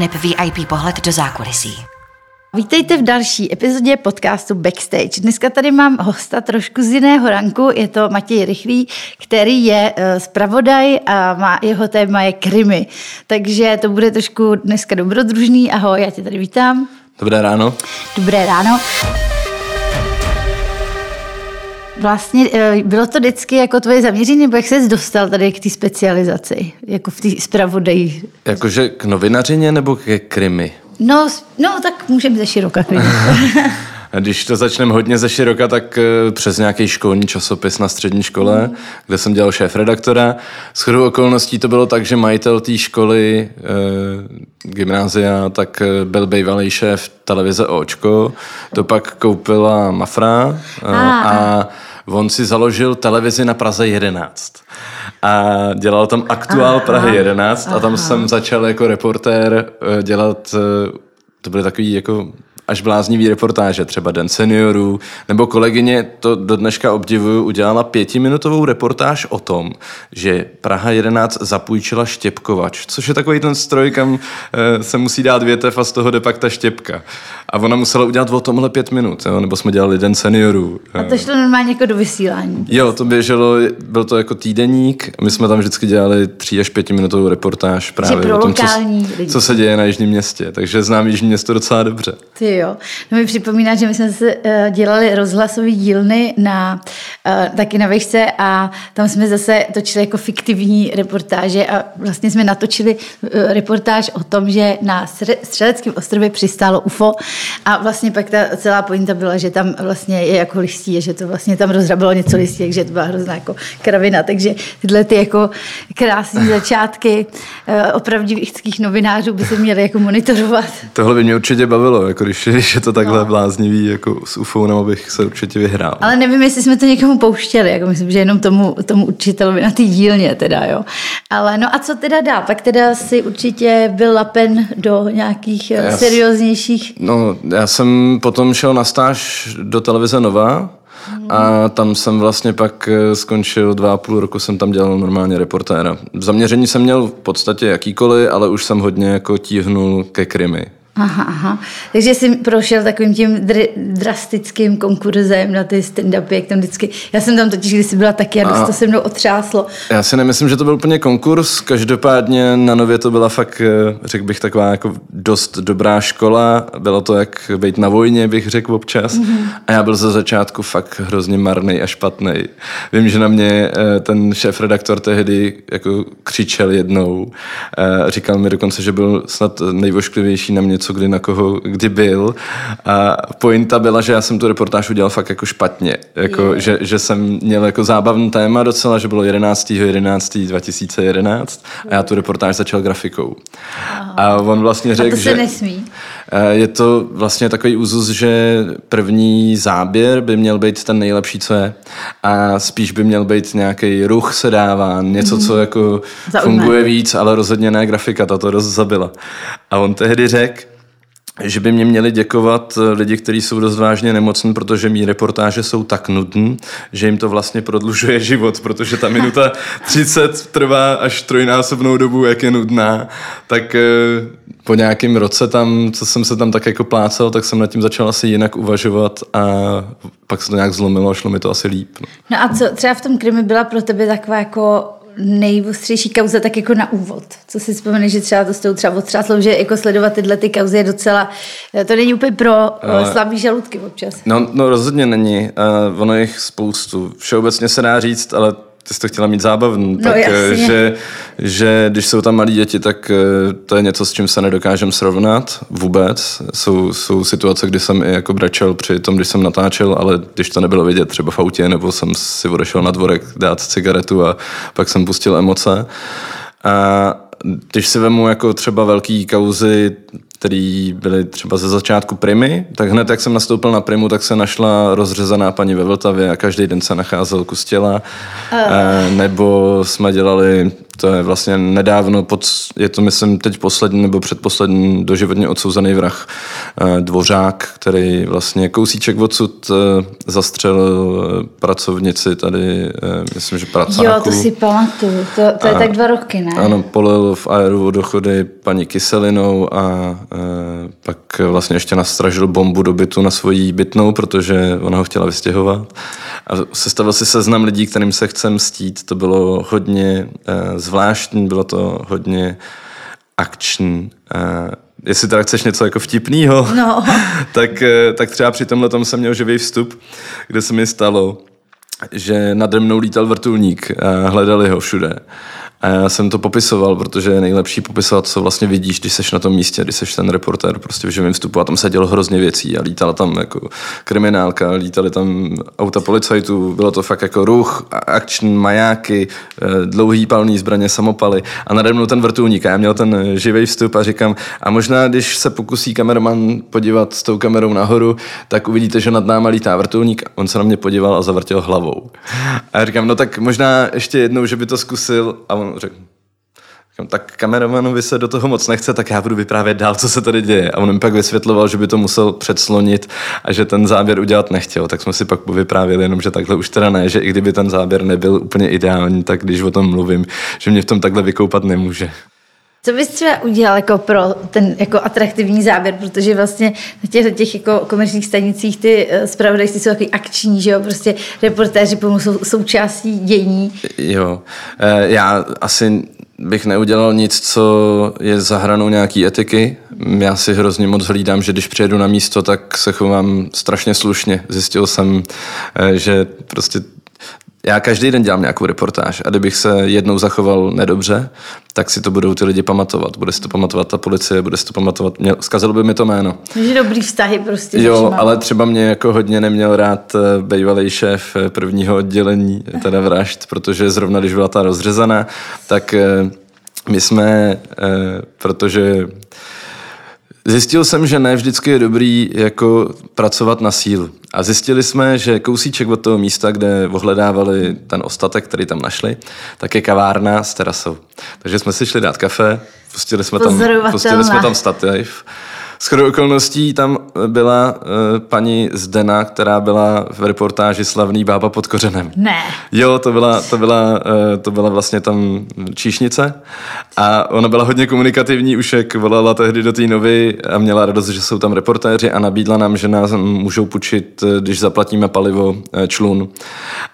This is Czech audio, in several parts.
HANEP VIP pohled do zákulisí. Vítejte v další epizodě podcastu Backstage. Dneska tady mám hosta trošku z jiného ranku, je to Matěj Rychlý, který je eh, zpravodaj a má, jeho téma je krimi. Takže to bude trošku dneska dobrodružný. Ahoj, já tě tady vítám. Dobré ráno. Dobré ráno. Vlastně eh, bylo to vždycky jako tvoje zaměření, nebo jak jsi dostal tady k té specializaci, jako v té zpravodaji? Jakože k novinařině nebo ke krimi? No, no tak můžeme ze široka Když to začneme hodně ze široka, tak eh, přes nějaký školní časopis na střední škole, mm. kde jsem dělal šéf redaktora. S chodou okolností to bylo tak, že majitel té školy e, gymnázia, tak byl bývalý šéf televize Očko. To pak koupila Mafra a, a on si založil televizi na Praze 11 a dělal tam aktuál aha, Prahy 11 aha. a tam jsem začal jako reportér eh, dělat, eh, to byly takový jako až bláznivý reportáže, třeba Den seniorů, nebo kolegyně, to do dneška obdivuju, udělala pětiminutovou reportáž o tom, že Praha 11 zapůjčila štěpkovač, což je takový ten stroj, kam e, se musí dát větev a z toho jde pak ta štěpka. A ona musela udělat o tomhle pět minut, jo? nebo jsme dělali Den seniorů. A to šlo normálně jako do vysílání. Jo, to běželo, byl to jako týdeník, my jsme tam vždycky dělali tří až pětiminutovou reportáž právě o tom, co, co se děje na Jižním městě, takže znám Jižní město docela dobře. Ty jo. No mi připomíná, že my jsme se uh, dělali rozhlasové dílny na, uh, taky na vejšce a tam jsme zase točili jako fiktivní reportáže a vlastně jsme natočili uh, reportáž o tom, že na Střeleckém ostrově přistálo UFO a vlastně pak ta celá pointa byla, že tam vlastně je jako listí, že to vlastně tam rozhrabilo něco listí, takže to byla hrozná jako kravina, takže tyhle ty jako krásné začátky opravdivých novinářů by se měly jako monitorovat. Tohle by mě určitě bavilo, jako když když je to takhle no. bláznivý jako s UFO, bych se určitě vyhrál. Ale nevím, jestli jsme to někomu pouštěli, jako myslím, že jenom tomu, tomu učitelovi na té dílně teda, jo. Ale no a co teda dá? Pak teda si určitě byl lapen do nějakých eh, já serióznějších... No, já jsem potom šel na stáž do televize Nova, a tam jsem vlastně pak eh, skončil dva a půl roku, jsem tam dělal normálně reportéra. Zaměření jsem měl v podstatě jakýkoliv, ale už jsem hodně jako tíhnul ke krimi. Aha, aha. Takže jsi prošel takovým tím dr- drastickým konkurzem na ty stand-upy, jak tam vždycky... Já jsem tam totiž, když jsi byla taky a dost to se mnou otřáslo. Já si nemyslím, že to byl úplně konkurs, každopádně na Nově to byla fakt, eh, řekl bych, taková jako dost dobrá škola. Bylo to jak být na vojně, bych řekl občas. Mm-hmm. A já byl za začátku fakt hrozně marný a špatný. Vím, že na mě eh, ten šéf-redaktor tehdy jako křičel jednou. Eh, říkal mi dokonce, že byl snad nejvošklivější na mě, co kdy na koho kdy byl. A pointa byla, že já jsem tu reportáž udělal fakt jako špatně. Jako, že, že, jsem měl jako zábavný téma docela, že bylo 11. 11. 2011 a já tu reportáž začal grafikou. Aha. A on vlastně řekl, že... nesmí. Eh, je to vlastně takový úzus, že první záběr by měl být ten nejlepší, co je. A spíš by měl být nějaký ruch se dává, něco, co mhm. jako funguje víc, ale rozhodně ne grafika, ta to dost zabila. A on tehdy řekl, že by mě měli děkovat eh, lidi, kteří jsou dost vážně nemocní, protože mý reportáže jsou tak nudné, že jim to vlastně prodlužuje život, protože ta minuta 30 trvá až trojnásobnou dobu, jak je nudná, tak eh, po nějakém roce tam, co jsem se tam tak jako plácal, tak jsem nad tím začal asi jinak uvažovat a pak se to nějak zlomilo a šlo mi to asi líp. No, no a co třeba v tom krimi byla pro tebe taková jako nejvostřejší kauza tak jako na úvod. Co si vzpomeneš, že třeba to s tou třeba otřáslo, že jako sledovat tyhle ty kauzy je docela, to není úplně pro uh, slabý žaludky občas. No, no rozhodně není. Uh, ono je jich spoustu. Všeobecně se dá říct, ale ty jsi to chtěla mít zábavný, no, tak jasně. že, že když jsou tam malí děti, tak eh, to je něco, s čím se nedokážeme srovnat vůbec. Jsou, jsou situace, kdy jsem i jako brečel při tom, když jsem natáčel, ale když to nebylo vidět třeba v autě, nebo jsem si odešel na dvorek dát cigaretu a pak jsem pustil emoce. A když si vemu jako třeba velký kauzy, které byly třeba ze začátku Primy, tak hned jak jsem nastoupil na Primu, tak se našla rozřezaná paní ve Vltavě a každý den se nacházel kus těla. Uh. Nebo jsme dělali To je vlastně nedávno, pod, je to myslím teď poslední nebo předposlední doživotně odsouzený vrah eh, Dvořák, který vlastně kousíček odsud eh, zastřelil eh, pracovnici tady, myslím, že pracáku. Jo, to si pamatuju, to, to je a, tak dva roky, ne? Ano, polil v aeru vodochody paní Kyselinou a pak vlastně ještě nastražil bombu do bytu na svoji bytnou, protože ona ho chtěla vystěhovat. A sestavil si seznam lidí, kterým se chce mstít. To bylo hodně zvláštní, bylo to hodně akční. E, jestli teda chceš něco jako vtipného, no. tak, e, tak třeba při tomhle tom jsem měl živý vstup, kde se mi stalo, že nade mnou lítal vrtulník a hledali ho všude. A já jsem to popisoval, protože je nejlepší popisovat, co vlastně vidíš, když seš na tom místě, když seš ten reportér prostě v živém vstupu a tam se dělo hrozně věcí a lítala tam jako kriminálka, lítali tam auta policajtů, bylo to fakt jako ruch, akční majáky, eh, dlouhý palný zbraně, samopaly a nade mnou ten vrtulník a já měl ten živý vstup a říkám, a možná když se pokusí kameraman podívat s tou kamerou nahoru, tak uvidíte, že nad náma lítá vrtulník. On se na mě podíval a zavrtěl hlavou. A já říkám, no tak možná ještě jednou, že by to zkusil a on řekl, tak kameramanovi se do toho moc nechce, tak já budu vyprávět dál, co se tady děje. A on mi pak vysvětloval, že by to musel předslonit a že ten záběr udělat nechtěl. Tak jsme si pak povyprávěli, jenom že takhle už teda ne, že i kdyby ten záběr nebyl úplně ideální, tak když o tom mluvím, že mě v tom takhle vykoupat nemůže. Co bys třeba udělal jako pro ten jako atraktivní záběr, protože vlastně na těch, těch jako komerčních stanicích ty eh, zpravodajství jsou takový akční, že jo, prostě reportéři jsou součástí dění. Jo, eh, já asi bych neudělal nic, co je za hranou nějaký etiky. Já si hrozně moc hlídám, že když přijedu na místo, tak se chovám strašně slušně. Zjistil jsem, eh, že prostě já každý den dělám nějakou reportáž a kdybych se jednou zachoval nedobře, tak si to budou ty lidi pamatovat. Bude si to pamatovat ta policie, bude si to pamatovat, mě, zkazilo by mi to jméno. Takže dobrý vztahy prostě. Jo, ale třeba mě jako hodně neměl rád eh, bývalý šéf eh, prvního oddělení, teda vražd, protože zrovna když byla ta rozřezaná, tak eh, my jsme, protože Zjistil jsem, že ne vždycky je dobrý jako pracovat na sílu. A zjistili jsme, že kousíček od toho místa, kde ohledávali ten ostatek, který tam našli, tak je kavárna s terasou. Takže jsme si šli dát kafe, pustili jsme tam, pustili jsme tam stativ Shodou okolností tam byla uh, paní Zdena, která byla v reportáži Slavný bába pod kořenem. Ne. Jo, to byla, to byla, uh, to byla vlastně tam číšnice a ona byla hodně komunikativní, už jak volala tehdy do té novy a měla radost, že jsou tam reportéři a nabídla nám, že nás můžou půjčit, eh, když zaplatíme palivo, člun.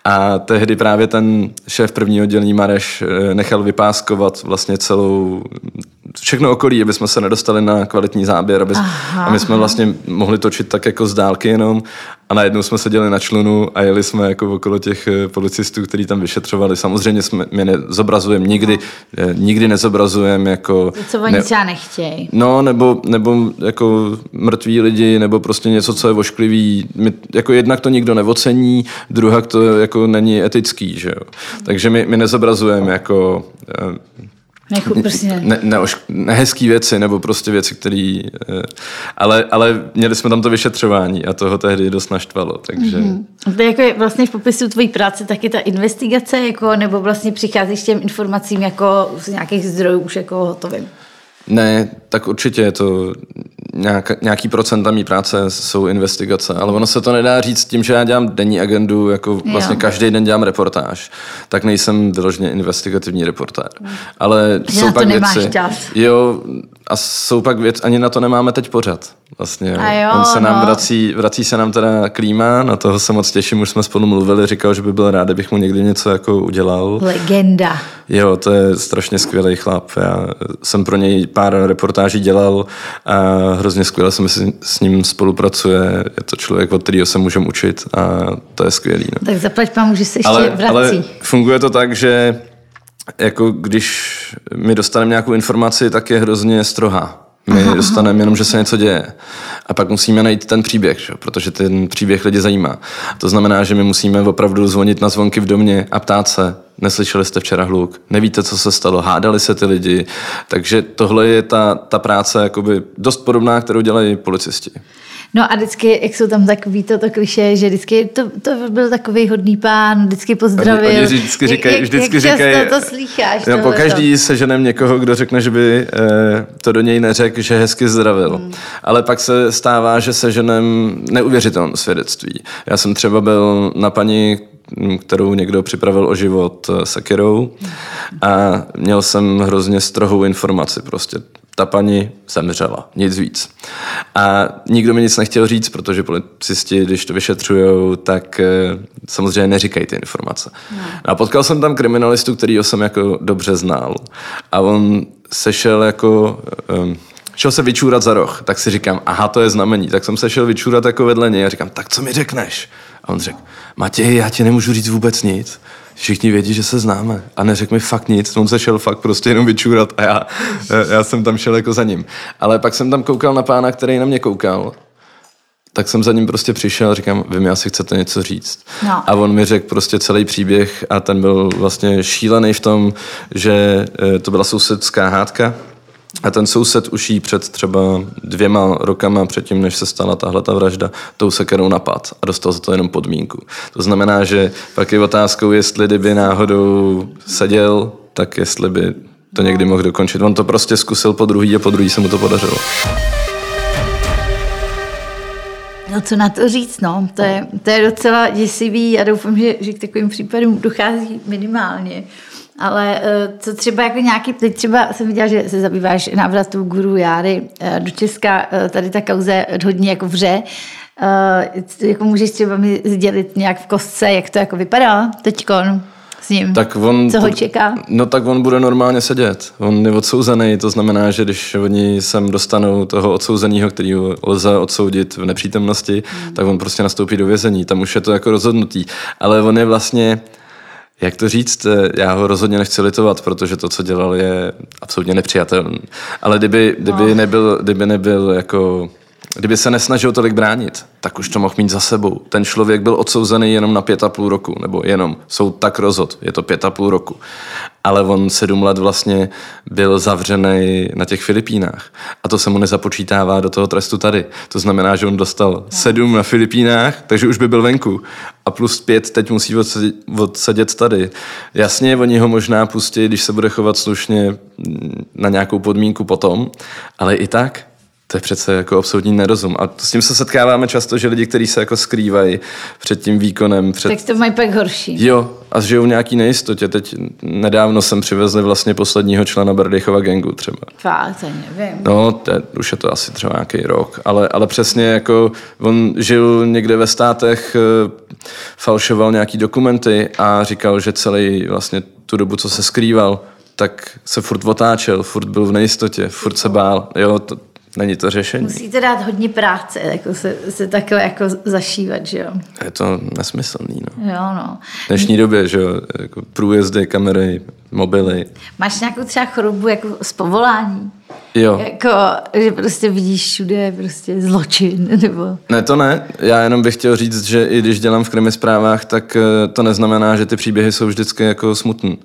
A tehdy právě ten šéf prvního oddělení Mareš nechal vypáskovat vlastně celou všechno okolí, aby jsme se nedostali na kvalitní záběr, aby, aha, a my jsme vlastně mohli točit tak jako z dálky jenom a najednou jsme seděli na člunu a jeli jsme jako okolo těch eh, policistů, kteří tam vyšetřovali. Samozřejmě jsme, my nezobrazujeme nikdy, no. nikdy nezobrazujeme jako... To, co oni ne, třeba nechtějí. No, nebo, nebo jako mrtví lidi, nebo prostě něco, co je vošklivý. My, jako jednak to nikdo nevocení, druhá to jako není etický, že jo. Takže my, my nezobrazujeme jako prostě ne. Ne, ne, nehezký věci, nebo prostě věci, které... Eh, ale, ale měli jsme tam to vyšetřování a toho tehdy dost naštvalo, takže... Mm-hmm. To je jako vlastně v popisu tvojí práce taky ta investigace, jako, nebo vlastně přicházíš těm informacím jako z nějakých zdrojů už jako hotovým? Ne, tak určitě je to nějak, nějaký procenta mý práce jsou investigace, ale ono se to nedá říct tím, že já dělám denní agendu, jako vlastně jo. každý den dělám reportáž, tak nejsem vyloženě investigativní reportér. Ale že jsou pak věci. Čas. Jo, a jsou pak věci, ani na to nemáme teď pořad. Vlastně, jo, On se nám no. vrací, vrací se nám teda klíma, na toho se moc těším, už jsme spolu mluvili, říkal, že by byl rád, kdybych mu někdy něco jako udělal. Legenda. Jo, to je strašně skvělý chlap. Já jsem pro něj pár reportáží dělal a hrozně skvěle se mi s ním spolupracuje. Je to člověk, od kterého se můžeme učit a to je skvělý. No. Tak zaplať pán, že se ještě ale, vrací. Ale funguje to tak, že jako když my dostaneme nějakou informaci, tak je hrozně strohá. My aha, dostaneme jenom, že se něco děje. A pak musíme najít ten příběh, že? protože ten příběh lidi zajímá. To znamená, že my musíme opravdu zvonit na zvonky v domě a ptát se, neslyšeli jste včera hluk, nevíte, co se stalo, hádali se ty lidi. Takže tohle je ta, ta práce jakoby dost podobná, kterou dělají policisti. No a vždycky, jak jsou tam takový to, to kliše, že vždycky to, to byl takový hodný pán, vždycky pozdravil. Oni, oni vždycky říkají, jak, vždycky jak říkají, to, to slýcháš. No, po každý se ženem někoho, kdo řekne, že by eh, to do něj neřekl, že hezky zdravil. Hmm. Ale pak se stává, že se ženem neuvěřitelné svědectví. Já jsem třeba byl na paní, kterou někdo připravil o život eh, sekirou a měl jsem hrozně strohou informaci prostě ta paní zemřela, nic víc. A nikdo mi nic nechtěl říct, protože policisti, když to vyšetřují, tak eh, samozřejmě neříkají ty informace. No. A potkal jsem tam kriminalistu, který jsem jako dobře znal. A on sešel jako... Um, šel se vyčůrat za roh, tak si říkám, aha, to je znamení. Tak jsem se šel vyčůrat jako vedle něj a říkám, tak co mi řekneš? A on řekl, Matěj, já ti nemůžu říct vůbec nic všichni vědí, že se známe. A neřekl mi fakt nic, on se šel fakt prostě jenom vyčůrat a já, já jsem tam šel jako za ním. Ale pak jsem tam koukal na pána, který na mě koukal tak jsem za ním prostě přišel a říkám, vy mi asi chcete něco říct. No. A on mi řekl prostě celý příběh a ten byl vlastně šílený v tom, že eh, to byla sousedská hádka, a ten soused už jí před třeba dvěma rokama předtím, než se stala tahle ta vražda, tou sekerou napad a dostal za to jenom podmínku. To znamená, že pak je otázkou, jestli kdyby náhodou seděl, tak jestli by to někdy mohl dokončit. On to prostě zkusil po druhý a po druhý se mu to podařilo. No co na to říct, no, to je, to je docela děsivý a doufám, že, že k takovým případům dochází minimálně. Ale eh, co třeba jako nějaký, teď třeba jsem viděla, že se zabýváš návratu guru Járy eh, do Česka, eh, tady ta kauze hodně jako vře. Jako můžeš třeba mi sdělit nějak v kostce, jak to jako vypadá teďkon? s ním? Tak on, Co ho čeká? No tak on bude normálně sedět. On je odsouzený, to znamená, že když oni sem dostanou toho odsouzeného, který lze odsoudit v nepřítomnosti, hmm. tak on prostě nastoupí do vězení. Tam už je to jako rozhodnutý. Ale on je vlastně jak to říct, eh, já ho rozhodně nechci litovat, protože to, co dělal, je absolutně nepřijatelné. Ale kdyby, kdyby, no. nebyl, kdyby nebyl jako Kdyby se nesnažil tolik bránit, tak už to mohl mít za sebou. Ten člověk byl odsouzený jenom na pět a půl roku, nebo jenom, jsou tak rozhod, je to pět a půl roku. Ale on sedm let vlastně byl zavřený na těch Filipínách. A to se mu nezapočítává do toho trestu tady. To znamená, že on dostal sedm na Filipínách, takže už by byl venku. A plus pět teď musí odsedět, odsedět tady. Jasně, oni ho možná pustí, když se bude chovat slušně na nějakou podmínku potom, ale i tak to je přece jako absolutní nerozum. A s tím se setkáváme často, že lidi, kteří se jako skrývají před tím výkonem. Před... Tak to mají pak horší. Jo, a žijou v nějaký nejistotě. Teď nedávno jsem přivezli vlastně posledního člena Berdychova gengu třeba. Fakt, to nevím. No, to je, už je to asi třeba nějaký rok. Ale, ale přesně jako on žil někde ve státech, eh, falšoval nějaký dokumenty a říkal, že celý vlastně tu dobu, co se skrýval, tak se furt otáčel, furt byl v nejistotě, furt se bál. Jo, to, Není to řešení. Musíte dát hodně práce, jako se, se takhle jako zašívat, že jo? Je to nesmyslný, no. Jo, no. V dnešní době, že jo, jako průjezdy, kamery, mobily. Máš nějakou třeba chorobu jako z povolání? Jo. Jako, že prostě vidíš všude prostě zločin, nebo... Ne, to ne. Já jenom bych chtěl říct, že i když dělám v krimi zprávách, tak eh, to neznamená, že ty příběhy jsou vždycky jako smutné.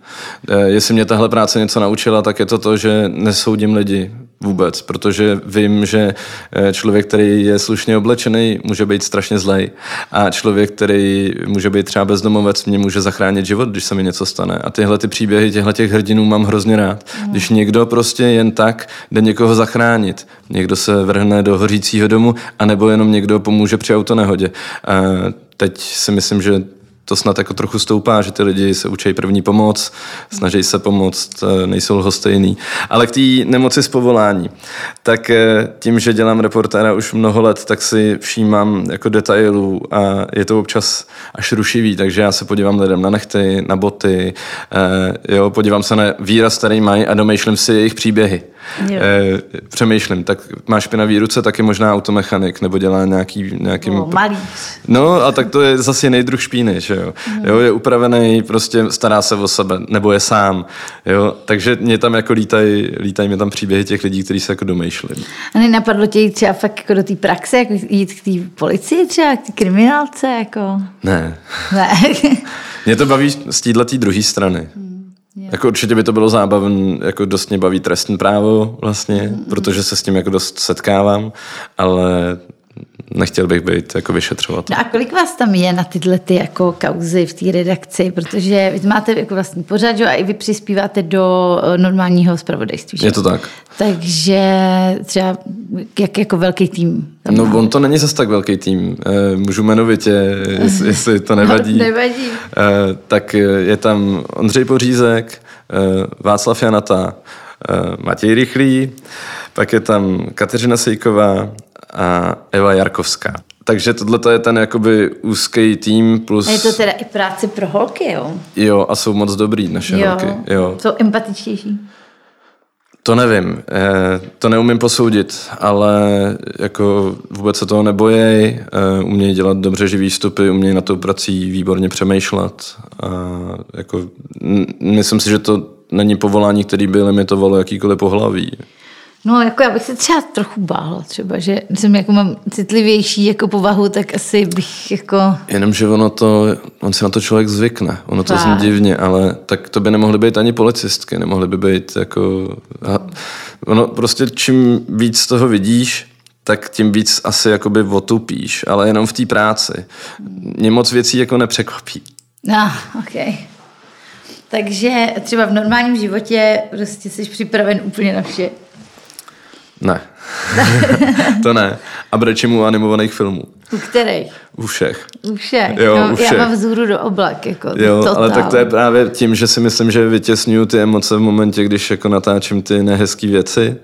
Eh, jestli mě tahle práce něco naučila, tak je to to, že nesoudím lidi vůbec, protože vím, že eh, člověk, který je slušně oblečený, může být strašně zlej a člověk, který může být třeba bezdomovec, mě může zachránit život, když se mi něco stane. A tyhle ty příběhy těchto těch hrdinů mám hrozně rád. Mm. Když někdo prostě jen tak jde někoho zachránit, někdo se vrhne do hořícího domu, anebo jenom někdo pomůže při autonehodě. A teď si myslím, že to snad jako trochu stoupá, že ty lidi se učí první pomoc, snaží se pomoct, eh, nejsou lhostejný. Ale k té nemoci z povolání, tak eh, tím, že dělám reportéra už mnoho let, tak si všímám jako detailů a je to občas až rušivý, takže já se podívám lidem na nechty, na boty, eh, jo, podívám se na výraz, který mají a domýšlím si jejich příběhy. E, přemýšlím, tak má špinavý ruce, tak je možná automechanik, nebo dělá nějaký... nějaký no, malý. No a tak to je zase jiný druh špíny, že jo. Mm. jo. Je upravený, prostě stará se o sebe, nebo je sám, jo. Takže mě tam jako lítají, lítají mě tam příběhy těch lidí, kteří se jako domýšlí. A nenapadlo tě jít třeba fakt jako do té praxe, jako jít k té policii třeba, k té kriminálce, jako? Ne. Ne. mě to baví z této druhé strany. Mm. Jako určitě by to bylo zábavné, jako dost mě baví trestní právo vlastně, mm. protože se s tím jako dost setkávám, ale nechtěl bych být jako vyšetřovatel. No a kolik vás tam je na tyhle ty jako kauzy v té redakci? Protože vy máte jako vlastní pořad, že? a i vy přispíváte do eh, normálního zpravodajství. Že? Je to tak. Takže třeba jak jako velký tým. No on to není zas tak velký tým. Eh, Můžu jmenovitě, jestli, jestli to nevadí. No, nevadí. Eh, Tak je tam Ondřej Pořízek, Václav Janata, Matěj Rychlý, pak je tam Kateřina Sejková Eva Jarkovská. Takže tohle je ten jakoby úzký tým plus... A je to teda i práce pro holky, jo? Jo, a jsou moc dobrý naše Jo. holky. Jo. Jsou empatičtější. To nevím, eh, to neumím posoudit, ale jako vůbec se toho nebojej, eh, umějí dělat dobře živý vstupy, umějí na tou prací výborně přemýšlet. A jako, myslím si, že to není povolání, který by limitovalo jakýkoliv pohlaví. No, jako já bych se třeba trochu bála třeba, že jsem jako mám citlivější jako povahu, tak asi bych jako... Jenomže ono to, on si na to člověk zvykne, ono to zní divně, ale tak to by nemohly být ani policistky, nemohly by být jako... a Ono prostě čím víc toho vidíš, tak tím víc asi jakoby otupíš, ale jenom v té práci. Mě moc věcí jako nepřekvapí. No, ok. Takže třeba v normálním životě prostě jsi připraven úplně na vše. Ne. to ne. A brečím u animovaných filmů. U kterých? U všech. U všech. Jo, no, u všech. Já mám vzhůru do oblak. Jako, Jo, totál. ale tak to je právě tím, že si myslím, že vytěsňuju ty emoce v momentě, když jako natáčím ty nehezké věci,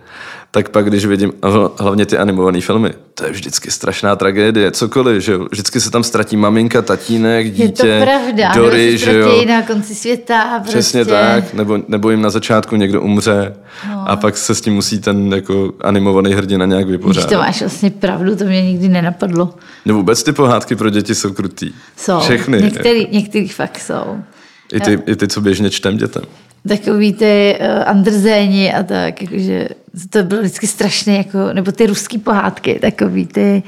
tak pak, když vidím hlavně ty animované filmy, to je vždycky strašná tragédie, cokoliv, že jo. Vždycky se tam ztratí maminka, tatínek, Je dítě, to pravda. Dory, že jo. na konci světa. Přesně prostě. tak, nebo, nebo jim na začátku někdo umře no. a pak se s tím musí ten jako animovaný hrdina nějak vypořádat. to máš vlastně pravdu, to mě nikdy nenapadlo. No vůbec ty pohádky pro děti jsou krutý. Jsou. Všechny. Některý, některý fakt jsou. I ty, I ty, co běžně čtem dětem. Takový ty uh, Andrzéni a tak, jakože to bylo vždycky strašné, jako, nebo ty ruský pohádky, takový ty,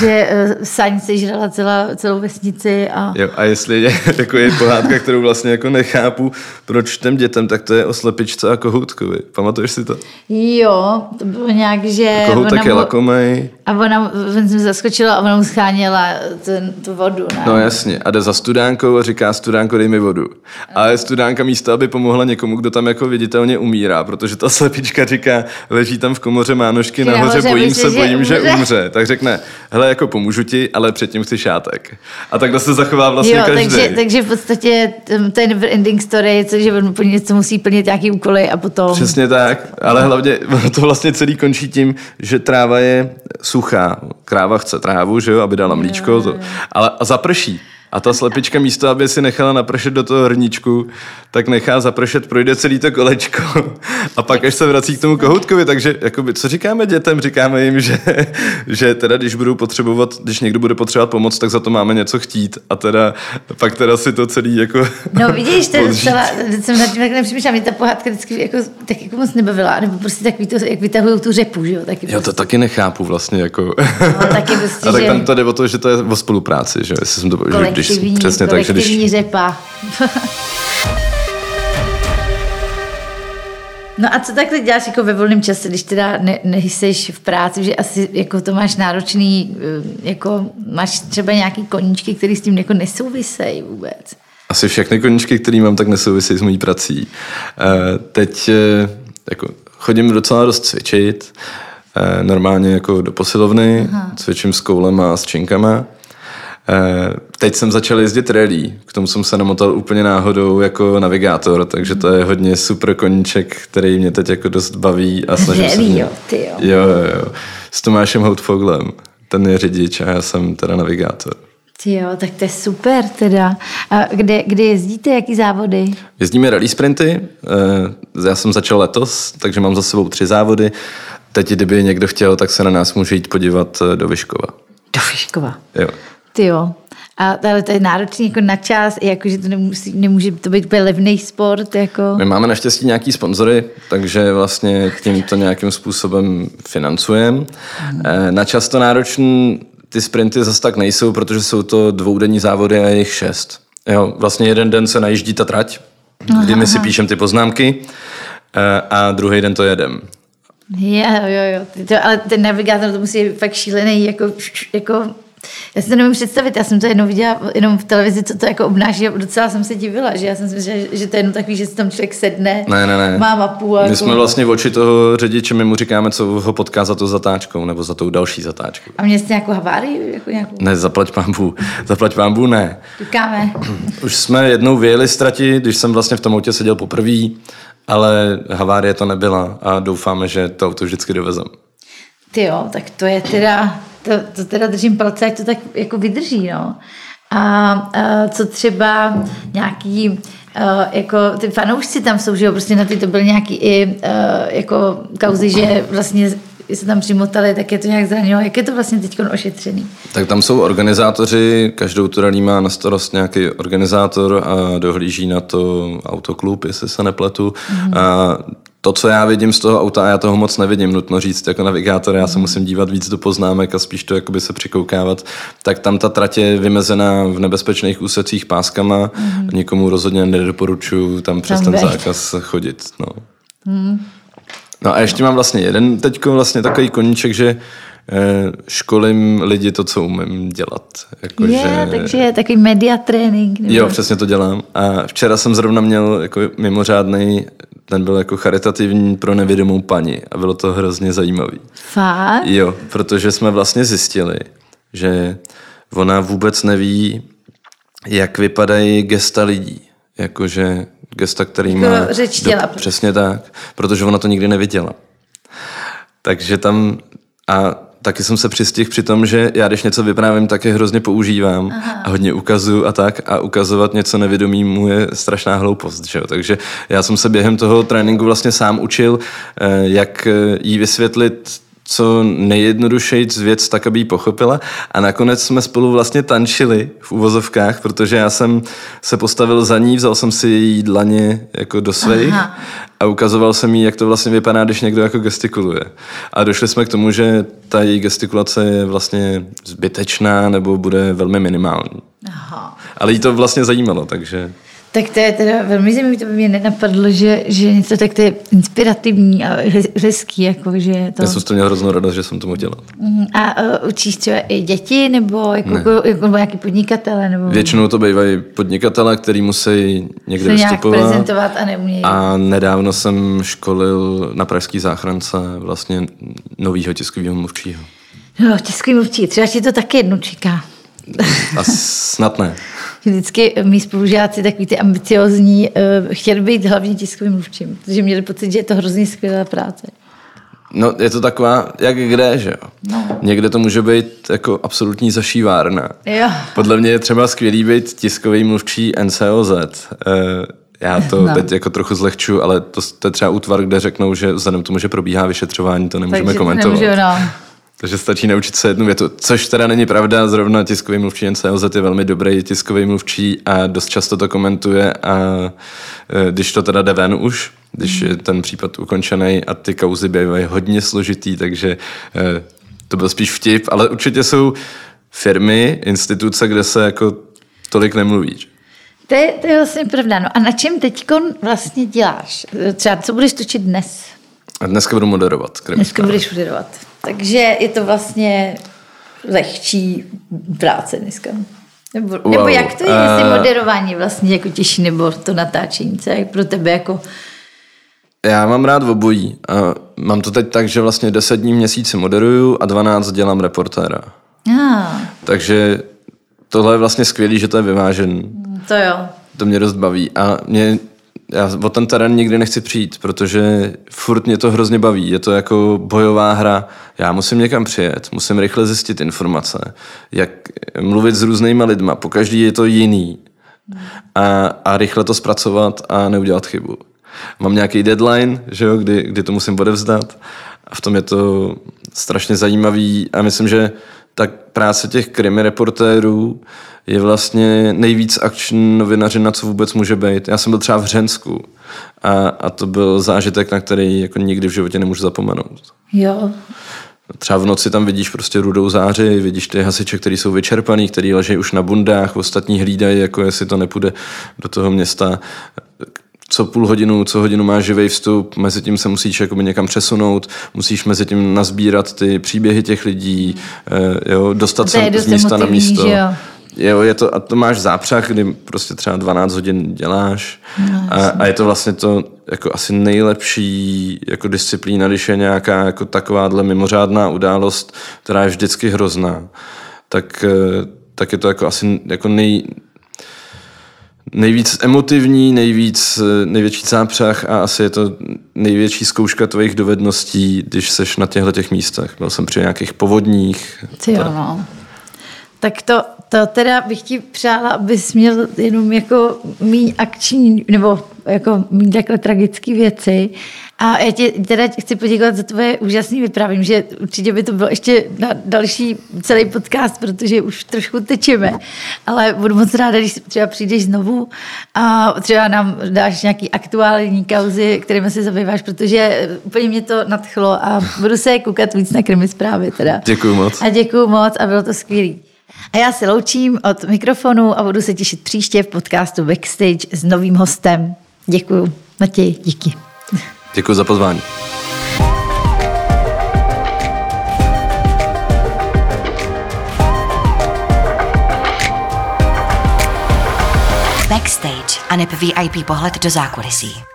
že uh, Saň sežrala celá, celou vesnici a Jo, a jestli je, jako je pohádka, kterou vlastně jako nechápu, proč čtem dětem, tak to je o slepičce a kohoutkovi. Pamatuješ si to? jo, to bylo nějak, že Kohoutek je mu, lakomej. A ona, on jsem zaskočila a ona mu scháněla ten, tu vodu, ne? No jasně. A jde za studánkou a říká, studánko, dej mi vodu. Ale studánka místo, aby pomohla někomu, kdo tam jako viditelně umírá, protože ta slepička říká, leží tam v komoře, má nožky Že nahoře, nahoře bojím myslí, se, že bojím, že umře. umře. Tak řekne, hele, jako pomůžu ti, ale předtím chci šátek. A takhle se zachová vlastně jo, každý. takže, takže v podstatě je never ending story, co, že on něco musí plnit nějaký úkoly a potom... Přesně tak, ale hlavně to vlastně celý končí tím, že tráva je suchá. Kráva chce trávu, že jo, aby dala mlíčko, to, ale zaprší. A ta slepička místo, aby si nechala napršet do toho hrníčku, tak nechá zapršet, projde celý to kolečko a pak až se vrací k tomu kohoutkovi. Takže jakoby, co říkáme dětem? Říkáme jim, že, že teda když budou potřebovat, když někdo bude potřebovat pomoc, tak za to máme něco chtít a teda pak teda si to celý jako No vidíš, to je docela, jsem nad tím takhle nepřemýšlela, mě ta pohádka vždycky jako, tak jako moc nebavila, nebo prostě takový to, jak vytahují tu řepu, že jo, taky Jo, to taky nechápu vlastně, jako... No, taky prostě, A tak že- tam to jde o to, že to je o spolupráci, že jestli jsem to... Že když, kolektivní, přesně tak, že když... řepa. No a co takhle děláš jako ve volném čase, když teda ne, nejseš v práci, že asi jako to máš náročný, eh, jako máš třeba nějaký koníčky, které s tím jako nesouvisejí vůbec. Asi všechny koníčky, které mám, tak nesouvisí s mojí prací. Eh, Teď eh, jako, chodím docela dost cvičit, normálně jako do posilovny, Aha. cvičím s koulema a s činkama. Eh, Teď jsem začal jezdit rally, k tomu jsem se namotal úplně náhodou jako navigátor, takže to je hodně super koníček, který mě teď jako dost baví a snažím se... Rally, jo, ty jo. Jo, jo, jo. S Tomášem Houtfoglem. Ten je řidič a já jsem teda navigátor. Ty jo, tak to je super teda. A kde, kde jezdíte, jaký závody? Jezdíme rally sprinty, eh, já jsem začal letos, takže mám za sebou tři závody. Teď, kdyby někdo chtěl, tak se na nás může jít podívat eh, do Vyškova. Do Fiškova. Jo. Ty jo. A ale to je náročný jako na čas, jako, že to nemusí, nemůže to být úplně levný sport. Jako. My máme naštěstí nějaký sponzory, takže vlastně tím to nějakým způsobem financujeme. Eh, Na čas to náročný ty sprinty zase tak nejsou, protože jsou to dvoudenní závody a je jich šest. Jo, vlastně jeden den se najíždí ta trať, kdy my si píšeme ty poznámky eh, a druhý den to jedem. Jo, jo, jo. To, ale ten navigátor to musí být fakt šílený, jako, jako já si to nemůžu představit, já jsem to jednou viděla jenom v televizi, co to jako obnáší a docela jsem se divila, že já jsem si myslela, že, že to je jenom takový, že si tam člověk sedne, Ne, ne, ne. má mapu a My jako, jsme vlastně v oči toho řidiče, my mu říkáme, co ho potká za tou zatáčkou, nebo za tou další zatáčkou. a měl jste nějakou havárii, jako nějakou, Ne, zaplať pámbu, zaplať pámbu ne. říkáme, Už jsme jednou vyjeli z trati, když jsem vlastně v tom autě seděl poprvé, ale havárie to nebyla a doufáme, že to auto vždycky dovezem. ty jo, tak to je teda, to, to teda držím palce, ať to tak jako vydrží, no. A, a co třeba nějaký, uh, jako ty fanoušci tam jsou, že jo, prostě na ty to byly nějaký i uh, jako kauzy, že vlastně se tam přimotali, tak je to nějak zranilo. Jak je to vlastně teď ošetřený? Tak tam jsou organizátoři, každou tu rally má na starost nějaký organizátor a dohlíží na to autoklub, jestli se nepletu. Mm. A to, co já vidím z toho auta, a já toho moc nevidím, nutno říct, jako navigátor, já se musím dívat víc do poznámek a spíš to jakoby se přikoukávat, tak tam ta trať je vymezená v nebezpečných úsecích páskama, mm. nikomu rozhodně nedoporučuju tam přes Tam ten být. zákaz chodit. No. No a ještě mám vlastně jeden teďko vlastně takový koníček, že eh, školím lidi to, co umím dělat. Jako, Je, že... takže je takový media trénink. nebo- Jo, přesně to dělám. A včera jsem zrovna měl jako mimořádný, ten byl jako charitativní pro nevědomou paní a bylo to hrozně zajímavý. Fakt? Jo, protože jsme vlastně zjistili, že ona vůbec neví, jak vypadají gesta lidí. Jakože gesta, který má... Jako řeč těla. Přesně tak, protože ona to nikdy neviděla. Takže tam... A taky jsem se přistihl při tom, že já když něco vyprávím, tak je hrozně používám Aha. a hodně ukazuju a tak a ukazovat něco nevědomímu je strašná hloupost. Že jo? Takže já jsem se během toho tréninku vlastně sám učil, eh, jak eh, jí vysvětlit co nejjednodušejc věc, tak aby ji pochopila. A nakonec jsme spolu vlastně tančili v uvozovkách, protože já jsem se postavil za ní, vzal jsem si její dlaně jako do svých a ukazoval jsem jí, jak to vlastně vypadá, když někdo jako gestikuluje. A došli jsme k tomu, že ta její gestikulace je vlastně zbytečná nebo bude velmi minimální. Aha. Ale jí to vlastně zajímalo, takže... Tak to je teda velmi zajímavé, to by mě nenapadlo, že, že něco tak to je inspirativní a hez- hezký, jako, že to... Já jsem z toho měl hroznou radost, že jsem to mohl dělat. Mhm. A uh, učíš třeba i děti, nebo jako, jako, jako nebo nějaký podnikatele, nebo Většinou to bývají podnikatele, který musí někde se nějak vystupovat. prezentovat a neumějí. A nedávno jsem školil na Pražský záchrance vlastně novýho tiskového mluvčího. No, tiskový mluvčí, třeba ti to taky jednou čeká. A snad ne. Vždycky mý spolužáci, takový ty ambiciozní, uh, chtěli být hlavně tiskovým mluvčím, protože měli pocit, že je to hrozně skvělá práce. No, je to taková, jak kde, že jo? No. Někde to může být jako absolutní zašívárna. Jo. Podle mě je třeba skvělý být tiskový mluvčí NCOZ. Eh, Já to No. teď jako trochu zlehču, ale to, to je třeba útvar, kde řeknou, že vzhledem k tomu, že probíhá vyšetřování, to nemůžeme Takže to komentovat. nemůžu, no. Takže stačí naučit se jednu větu, což teda není pravda, zrovna tiskový mluvčí NCOZ je velmi dobrý tiskový mluvčí a dost často to komentuje a e, když to teda jde ven už, když je ten případ ukončený a ty kauzy bývají hodně složitý, takže e, to byl spíš vtip, ale určitě jsou firmy, instituce, kde se jako tolik nemluví. To je, to je vlastně pravda. No a na čem teď vlastně děláš? Třeba co budeš točit dnes? A dneska budu moderovat. Dneska budeš moderovat. Takže je to vlastně lehčí práce dneska. Nebo, wow. nebo jak to je, jestli eh, moderování vlastně jako těžší, nebo to natáčení, co je pro tebe jako... Já mám rád obojí. A mám to teď tak, že vlastně 10 dní v měsíci moderuju a 12 dělám reportéra. Ah, Takže tohle je vlastně skvělý, že to je vyvážený. to jo. To mě dost baví. A mě, já o ten terén nikdy nechci přijít, protože furt mě to hrozně baví. Je to jako bojová hra. Já musím někam přijet, musím rychle zjistit informace, jak mluvit s různýma lidma. Po každý je to jiný. A, a rychle to zpracovat a neudělat chybu. Mám nějaký deadline, že jo, kdy, kdy to musím odevzdat. A v tom je to strašně zajímavý a myslím, že tak práce těch krimi reportérů je vlastně nejvíc akční novinařina, co vůbec může být. Já jsem byl třeba v Hřensku a, a to byl zážitek, na který jako nikdy v životě nemůžu zapomenout. Jo. Třeba v noci tam vidíš prostě rudou záři, vidíš ty hasiče, kteří jsou vyčerpaný, který leží už na bundách, ostatní hlídají, jako jestli to nepůjde do toho města. Co půl hodinu, co hodinu máš živý vstup, mezi tím se musíš jakoby někam přesunout, musíš mezi tím nazbírat ty příběhy těch lidí, eh, jo, dostat se z místa na místo. Jo? Jo, je to, a to máš zápřah, kdy prostě třeba 12 hodin děláš no, a, a, je to vlastně to jako asi nejlepší jako disciplína, když je nějaká jako takováhle mimořádná událost, která je vždycky hrozná, tak, eh, tak je to jako asi jako nej, nejvíc emotivní, nejvíc, největší zápřah a asi je to největší zkouška tvojich dovedností, když seš na těchto těch místech. Byl jsem při nějakých povodních. Ty jo, no. Tak to, to teda bych ti přála, abys měl jenom jako míň akční, nebo jako míň takhle tragické věci. A já ti teda chci poděkovat za tvoje úžasné vyprávění, že určitě by to bylo ještě na další celý podcast, protože už trošku tečeme. Ale budu moc ráda, když třeba přijdeš znovu a třeba nám dáš nějaký aktuální kauzy, kterými se zabýváš, protože úplně mě to nadchlo a budu se koukat víc na krimi zprávy. Teda. Děkuji moc. A děkuji moc a bylo to skvělé. A já se loučím od mikrofonu a budu se těšit příště v podcastu Backstage s novým hostem. Děkuji. Matěj, díky. Děkuji za pozvání. Backstage a VIP pohled do zákulisí.